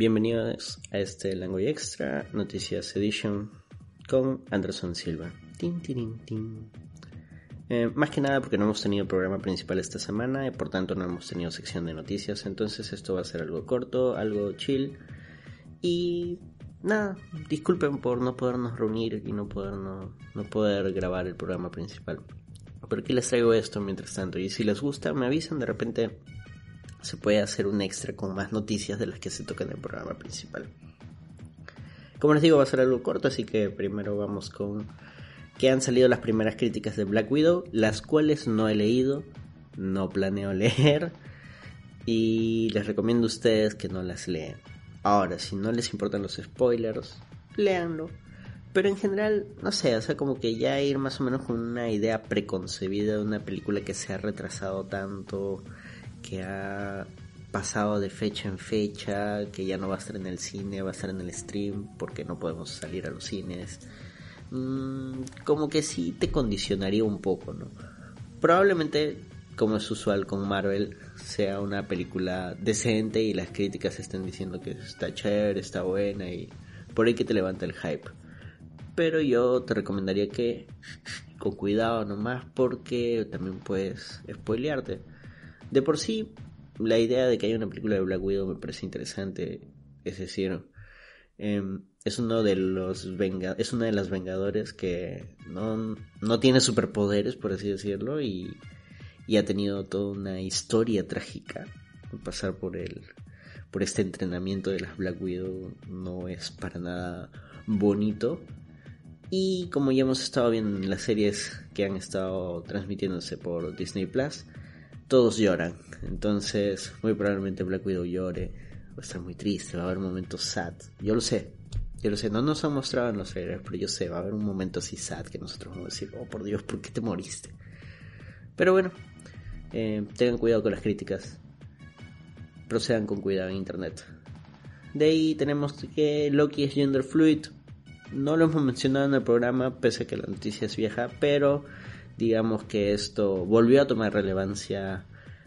Bienvenidos a este Language Extra Noticias Edition con Anderson Silva. Eh, más que nada porque no hemos tenido programa principal esta semana y por tanto no hemos tenido sección de noticias, entonces esto va a ser algo corto, algo chill. Y nada, disculpen por no podernos reunir y no poder, no, no poder grabar el programa principal. Pero aquí les traigo esto mientras tanto. Y si les gusta me avisan de repente se puede hacer un extra con más noticias de las que se tocan en el programa principal. Como les digo, va a ser algo corto, así que primero vamos con que han salido las primeras críticas de Black Widow, las cuales no he leído, no planeo leer y les recomiendo a ustedes que no las lean. Ahora, si no les importan los spoilers, léanlo. Pero en general, no sé, o sea, como que ya ir más o menos con una idea preconcebida de una película que se ha retrasado tanto, que ha pasado de fecha en fecha, que ya no va a estar en el cine, va a estar en el stream, porque no podemos salir a los cines. Mm, como que sí te condicionaría un poco, ¿no? Probablemente, como es usual con Marvel, sea una película decente y las críticas estén diciendo que está chévere, está buena y por ahí que te levanta el hype. Pero yo te recomendaría que con cuidado nomás porque también puedes spoilearte. De por sí, la idea de que haya una película de Black Widow me parece interesante. Es decir, em, es uno de los es una de las Vengadores que no, no tiene superpoderes, por así decirlo, y, y ha tenido toda una historia trágica. Pasar por el por este entrenamiento de las Black Widow no es para nada bonito. Y como ya hemos estado viendo en las series que han estado transmitiéndose por Disney Plus, todos lloran. Entonces, muy probablemente Black Widow llore. Va a estar muy triste, va a haber momentos sad. Yo lo sé. Yo lo sé, no nos han mostrado en los trailers, pero yo sé, va a haber un momento así sad que nosotros vamos a decir, oh por Dios, ¿por qué te moriste? Pero bueno, eh, tengan cuidado con las críticas. Procedan con cuidado en internet. De ahí tenemos que Loki es gender fluid. No lo hemos mencionado en el programa, pese a que la noticia es vieja, pero digamos que esto volvió a tomar relevancia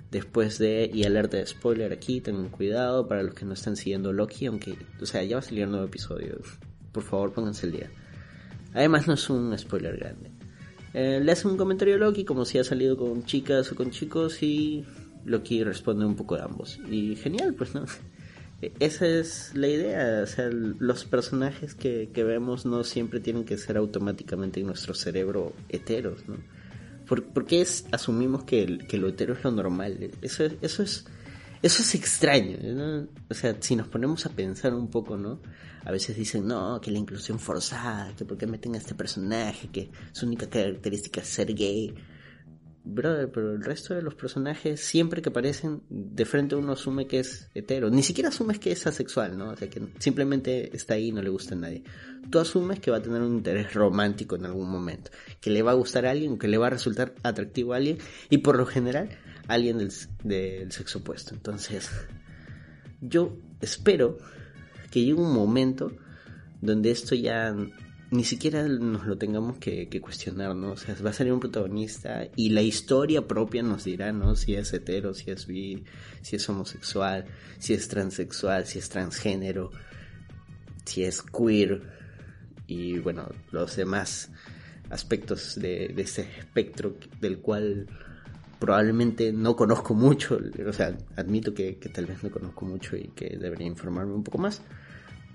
después de, y alerta de spoiler aquí, tengan cuidado para los que no están siguiendo Loki, aunque, o sea, ya va a salir un nuevo episodio, por favor pónganse el día. Además no es un spoiler grande. Eh, le hace un comentario a Loki como si ha salido con chicas o con chicos y Loki responde un poco de ambos. Y genial, pues no. E, esa es la idea, o sea, los personajes que, que vemos no siempre tienen que ser automáticamente en nuestro cerebro heteros, ¿no? ¿Por, qué es, asumimos que, que, lo hetero es lo normal? Eso, eso es eso es extraño, O sea, si nos ponemos a pensar un poco, ¿no? A veces dicen, no, que la inclusión forzada, que por qué meten a este personaje, que su única característica es ser gay brother, pero el resto de los personajes, siempre que aparecen, de frente uno asume que es hetero. Ni siquiera asumes que es asexual, ¿no? O sea, que simplemente está ahí y no le gusta a nadie. Tú asumes que va a tener un interés romántico en algún momento, que le va a gustar a alguien, que le va a resultar atractivo a alguien, y por lo general, alguien del, del sexo opuesto. Entonces, yo espero que llegue un momento donde esto ya ni siquiera nos lo tengamos que, cuestionar, ¿no? O sea, va a salir un protagonista y la historia propia nos dirá, ¿no? Si es hetero, si es bi, si es homosexual, si es transexual, si es transgénero, si es queer y bueno, los demás aspectos de, de ese espectro del cual probablemente no conozco mucho, o sea, admito que, que tal vez no conozco mucho y que debería informarme un poco más.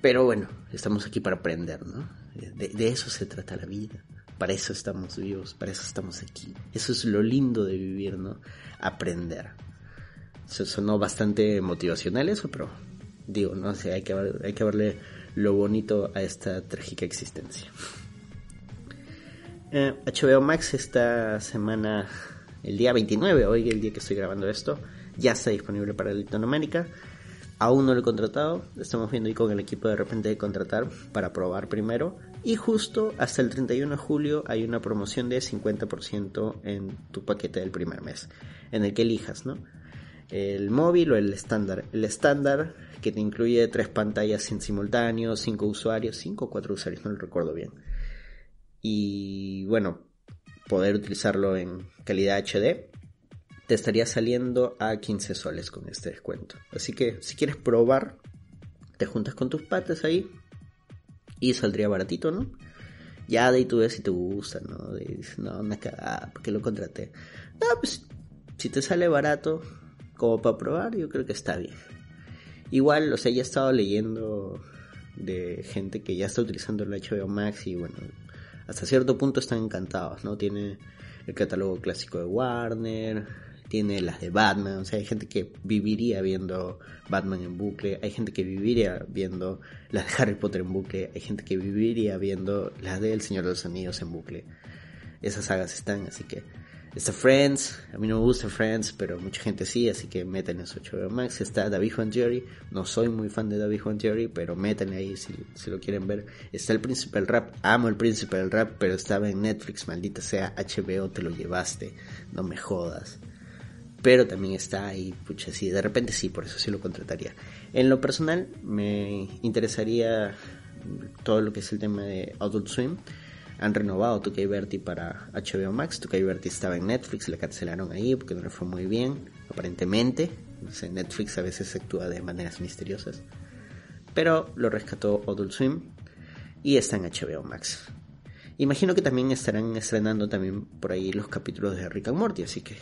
Pero bueno, estamos aquí para aprender, ¿no? De, eso se trata la vida. Para eso estamos vivos, para eso estamos aquí. Eso es lo lindo de vivir, ¿no? Aprender. Se sonó bastante motivacional eso, pero digo, no sé, hay que, hay que verle lo bonito a esta trágica existencia. HBO eh, Max esta semana, el día 29, hoy el día que estoy grabando esto, ya está disponible para Latinoamérica. Aún no lo he contratado, estamos viendo ahí con el equipo de repente de contratar para probar primero. Y justo hasta el 31 de julio hay una promoción de 50% en tu paquete del primer mes, en el que elijas, ¿no? El móvil o el estándar. El estándar que te incluye tres pantallas en simultáneo, cinco usuarios, cinco o cuatro usuarios, no lo recuerdo bien. Y bueno, poder utilizarlo en calidad HD te estaría saliendo a 15 soles con este descuento. Así que si quieres probar, te juntas con tus patas ahí y saldría baratito, ¿no? Ya de ahí tú ves si te gusta, ¿no? dices, no, una cagada, ¿por qué lo contraté? No, pues si te sale barato como para probar, yo creo que está bien. Igual, o sea, ya he estado leyendo de gente que ya está utilizando el HBO Max y bueno, hasta cierto punto están encantados, ¿no? Tiene el catálogo clásico de Warner, tiene las de Batman, o sea, hay gente que viviría viendo Batman en bucle, hay gente que viviría viendo las de Harry Potter en bucle, hay gente que viviría viendo las de El Señor de los Anillos en bucle. Esas sagas están, así que Está Friends, a mí no me gusta Friends, pero mucha gente sí, así que métanle su 8 Max. Está David Juan Jerry, no soy muy fan de David Juan Jerry, pero métanle ahí si, si lo quieren ver. Está el Príncipe del Rap, amo el Príncipe del Rap, pero estaba en Netflix, maldita sea, HBO te lo llevaste, no me jodas. Pero también está ahí, pucha, sí, de repente sí, por eso sí lo contrataría. En lo personal, me interesaría todo lo que es el tema de Adult Swim han renovado Tuca Berti para HBO Max. Tuca Berti estaba en Netflix, le cancelaron ahí porque no le fue muy bien, aparentemente. No Netflix a veces actúa de maneras misteriosas. Pero lo rescató Adult Swim y está en HBO Max. Imagino que también estarán estrenando también por ahí los capítulos de Rick and Morty, así que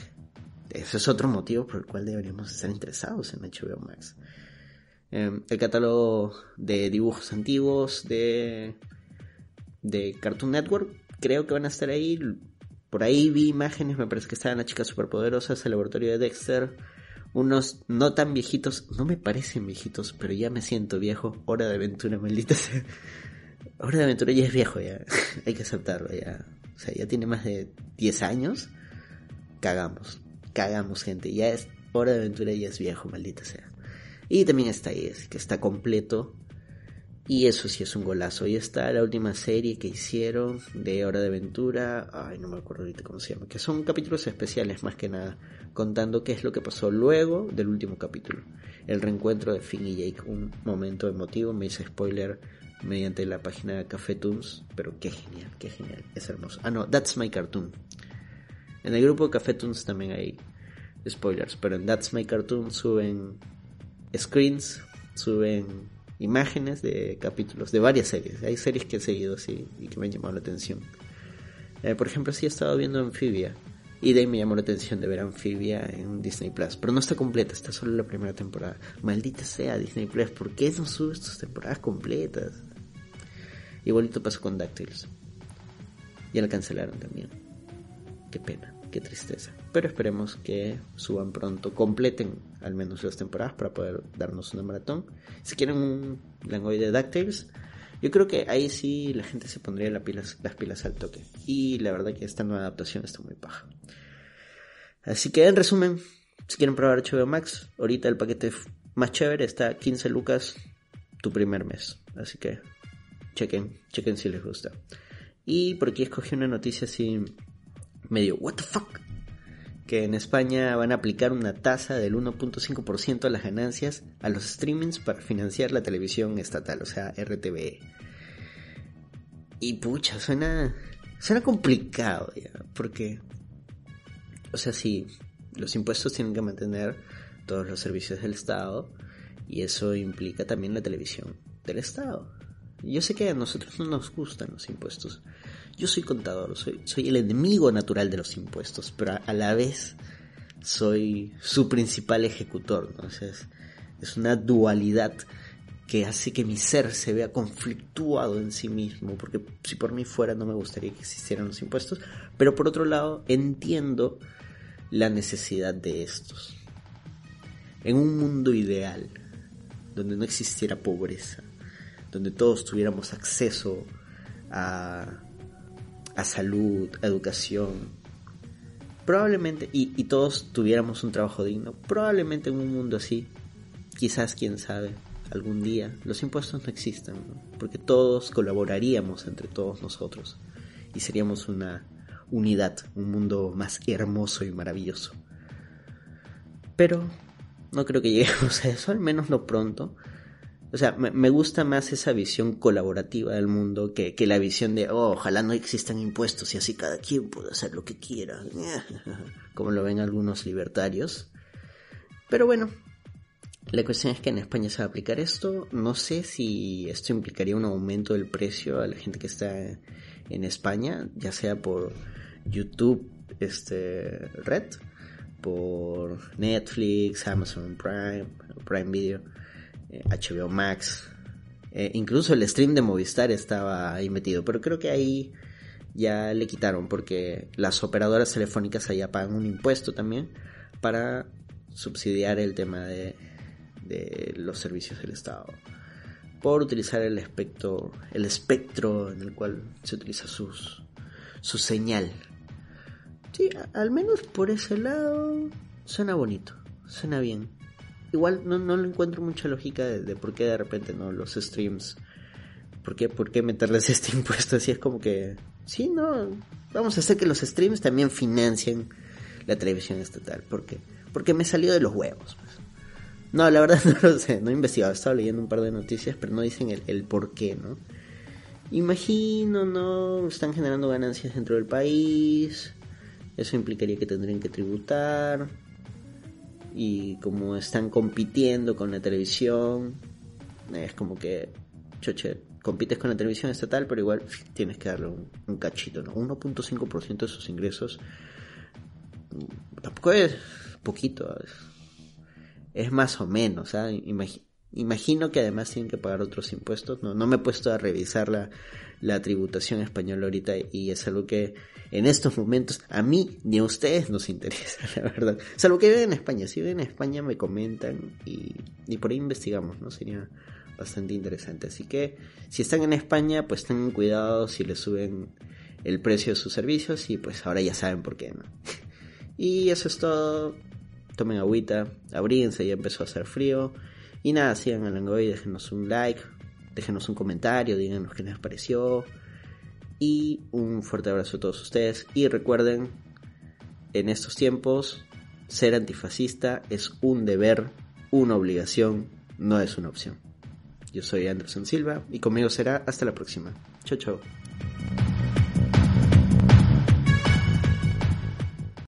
ese es otro motivo por el cual deberíamos estar interesados en HBO Max. Em, el catálogo de dibujos antiguos de de Cartoon Network. Creo que van a estar ahí. Por ahí vi imágenes, me parece que estaban las chicas superpoderosas, el laboratorio de Dexter. Unos no tan viejitos, no me parecen viejitos, pero ya me siento viejo. Hora de aventura, maldita sea. Hora de aventura ya es viejo, ya. Hay que aceptarlo, ya. O sea, ya tiene más de 10 años. Cagamos. Cagamos, gente. Ya es Hora de aventura ya es viejo, maldita sea. Y también está ahí, es que está completo y eso sí es un golazo. Y está la última serie que hicieron de Hora de Aventura. Ay, no me acuerdo ahorita cómo se llama. Que son capítulos especiales más que nada. Contando qué es lo que pasó luego del último capítulo. El reencuentro de Finn y Jake. Un momento emotivo. Me hice spoiler mediante la página de Café Toons. Pero qué genial, qué genial. Es hermoso. Ah, no, That's My Cartoon. En el grupo de Café también hay spoilers. Pero en That's My Cartoon suben screens. Suben imágenes de capítulos de varias series. Hay series que he seguido así y que me han llamado la atención. Eh, por ejemplo, sí he estado viendo Amphibia. Y de ahí me llamó la atención de ver Amphibia en Disney Plus. Pero no está completa, está solo la primera temporada. Maldita sea Disney Plus, ¿por qué no sube estas temporadas completas? Igualito pasó con DuckTales. Ya la cancelaron también. Qué pena qué tristeza. Pero esperemos que suban pronto, completen al menos las temporadas para poder darnos una maratón. Si quieren un Langoy de DuckTales, yo creo que ahí sí la gente se pondría las pilas, las pilas al toque. Y la verdad que esta nueva adaptación está muy paja. Así que en resumen, si quieren probar HBO Max, ahorita el paquete más chévere está 15 lucas tu primer mes. Así que chequen, chequen si les gusta. Y por aquí escogí una noticia así medio, ¿what the fuck? Que en España van a aplicar una tasa del 1.5% a las ganancias a los streamings para financiar la televisión estatal, o sea, RTVE. Y pucha, suena, suena complicado ya, porque, o sea, sí, los impuestos tienen que mantener todos los servicios del Estado y eso implica también la televisión del Estado. Yo sé que a nosotros no nos gustan los impuestos, yo soy contador, soy, soy el enemigo natural de los impuestos, pero a, la vez soy su principal ejecutor, ¿no? es, una dualidad que hace que mi ser se vea conflictuado en sí mismo, porque si por mí fuera no me gustaría que existieran los impuestos, pero por otro lado entiendo la necesidad de estos. En un mundo ideal, donde no existiera pobreza, donde todos tuviéramos acceso a a salud, a educación. Probablemente, y, todos tuviéramos un trabajo digno, probablemente en un mundo así, quizás, quién sabe, algún día los impuestos no existan, porque todos colaboraríamos entre todos nosotros y seríamos una unidad, un mundo más hermoso y maravilloso. Pero no creo que lleguemos a eso, al menos no pronto. O sea, me, gusta más esa visión colaborativa del mundo que, la visión de, oh, ojalá no existan impuestos y así cada quien pueda hacer lo que quiera, como lo ven algunos libertarios. Pero bueno, La cuestión es que en España se va a aplicar esto. No sé si esto implicaría un aumento del precio a la gente que está en España, ya sea por YouTube este, Red, por Netflix, Amazon Prime, Prime Video, HBO Max. Eh, incluso el stream de Movistar estaba ahí metido, pero creo que ahí ya le quitaron porque las operadoras telefónicas allá pagan un impuesto también para subsidiar el tema de, los servicios del Estado. Por utilizar el espectro el espectro en el cual se utiliza su señal. Sí al menos por ese lado suena bonito suena bien igual no, no encuentro mucha lógica de, de, por qué de repente no los streams ¿Por qué, ¿Por qué meterles este impuesto así? Es como que, sí, no, vamos a hacer que los streams también financien la televisión estatal. ¿Por qué? Porque me salió de los huevos. Pues. No, la verdad no lo sé, no he investigado, he estado leyendo un par de noticias, pero no dicen el, el por qué, ¿no? Imagino, ¿no? Están generando ganancias dentro del país, eso implicaría que tendrían que tributar, y como están compitiendo con la televisión, es como que, choche, compites con la televisión estatal, pero igual tienes que darle un, cachito, ¿no? 1.5% de sus ingresos tampoco es poquito, es, más o menos, ¿ah? imagino que además tienen que pagar otros impuestos, no, no me he puesto a revisar la, la tributación española ahorita y es algo que en estos momentos a mí ni a ustedes nos interesa, la verdad. Salvo que viven en España, si viven en España me comentan y, y por ahí investigamos, ¿no? Sería bastante interesante. Así que si están en España, pues tengan cuidado si les suben el precio de sus servicios y pues ahora ya saben por qué, ¿no? Y eso es todo. Tomen agüita, abríense, ya empezó a hacer frío. Y nada, sigan al Langoy, déjenos un like, déjenos un comentario, díganos qué les pareció. Y un fuerte abrazo a todos ustedes. Y recuerden, en estos tiempos, ser antifascista es un deber, una obligación, no es una opción. Yo soy Anderson Silva y conmigo será hasta la próxima. Chao, chao.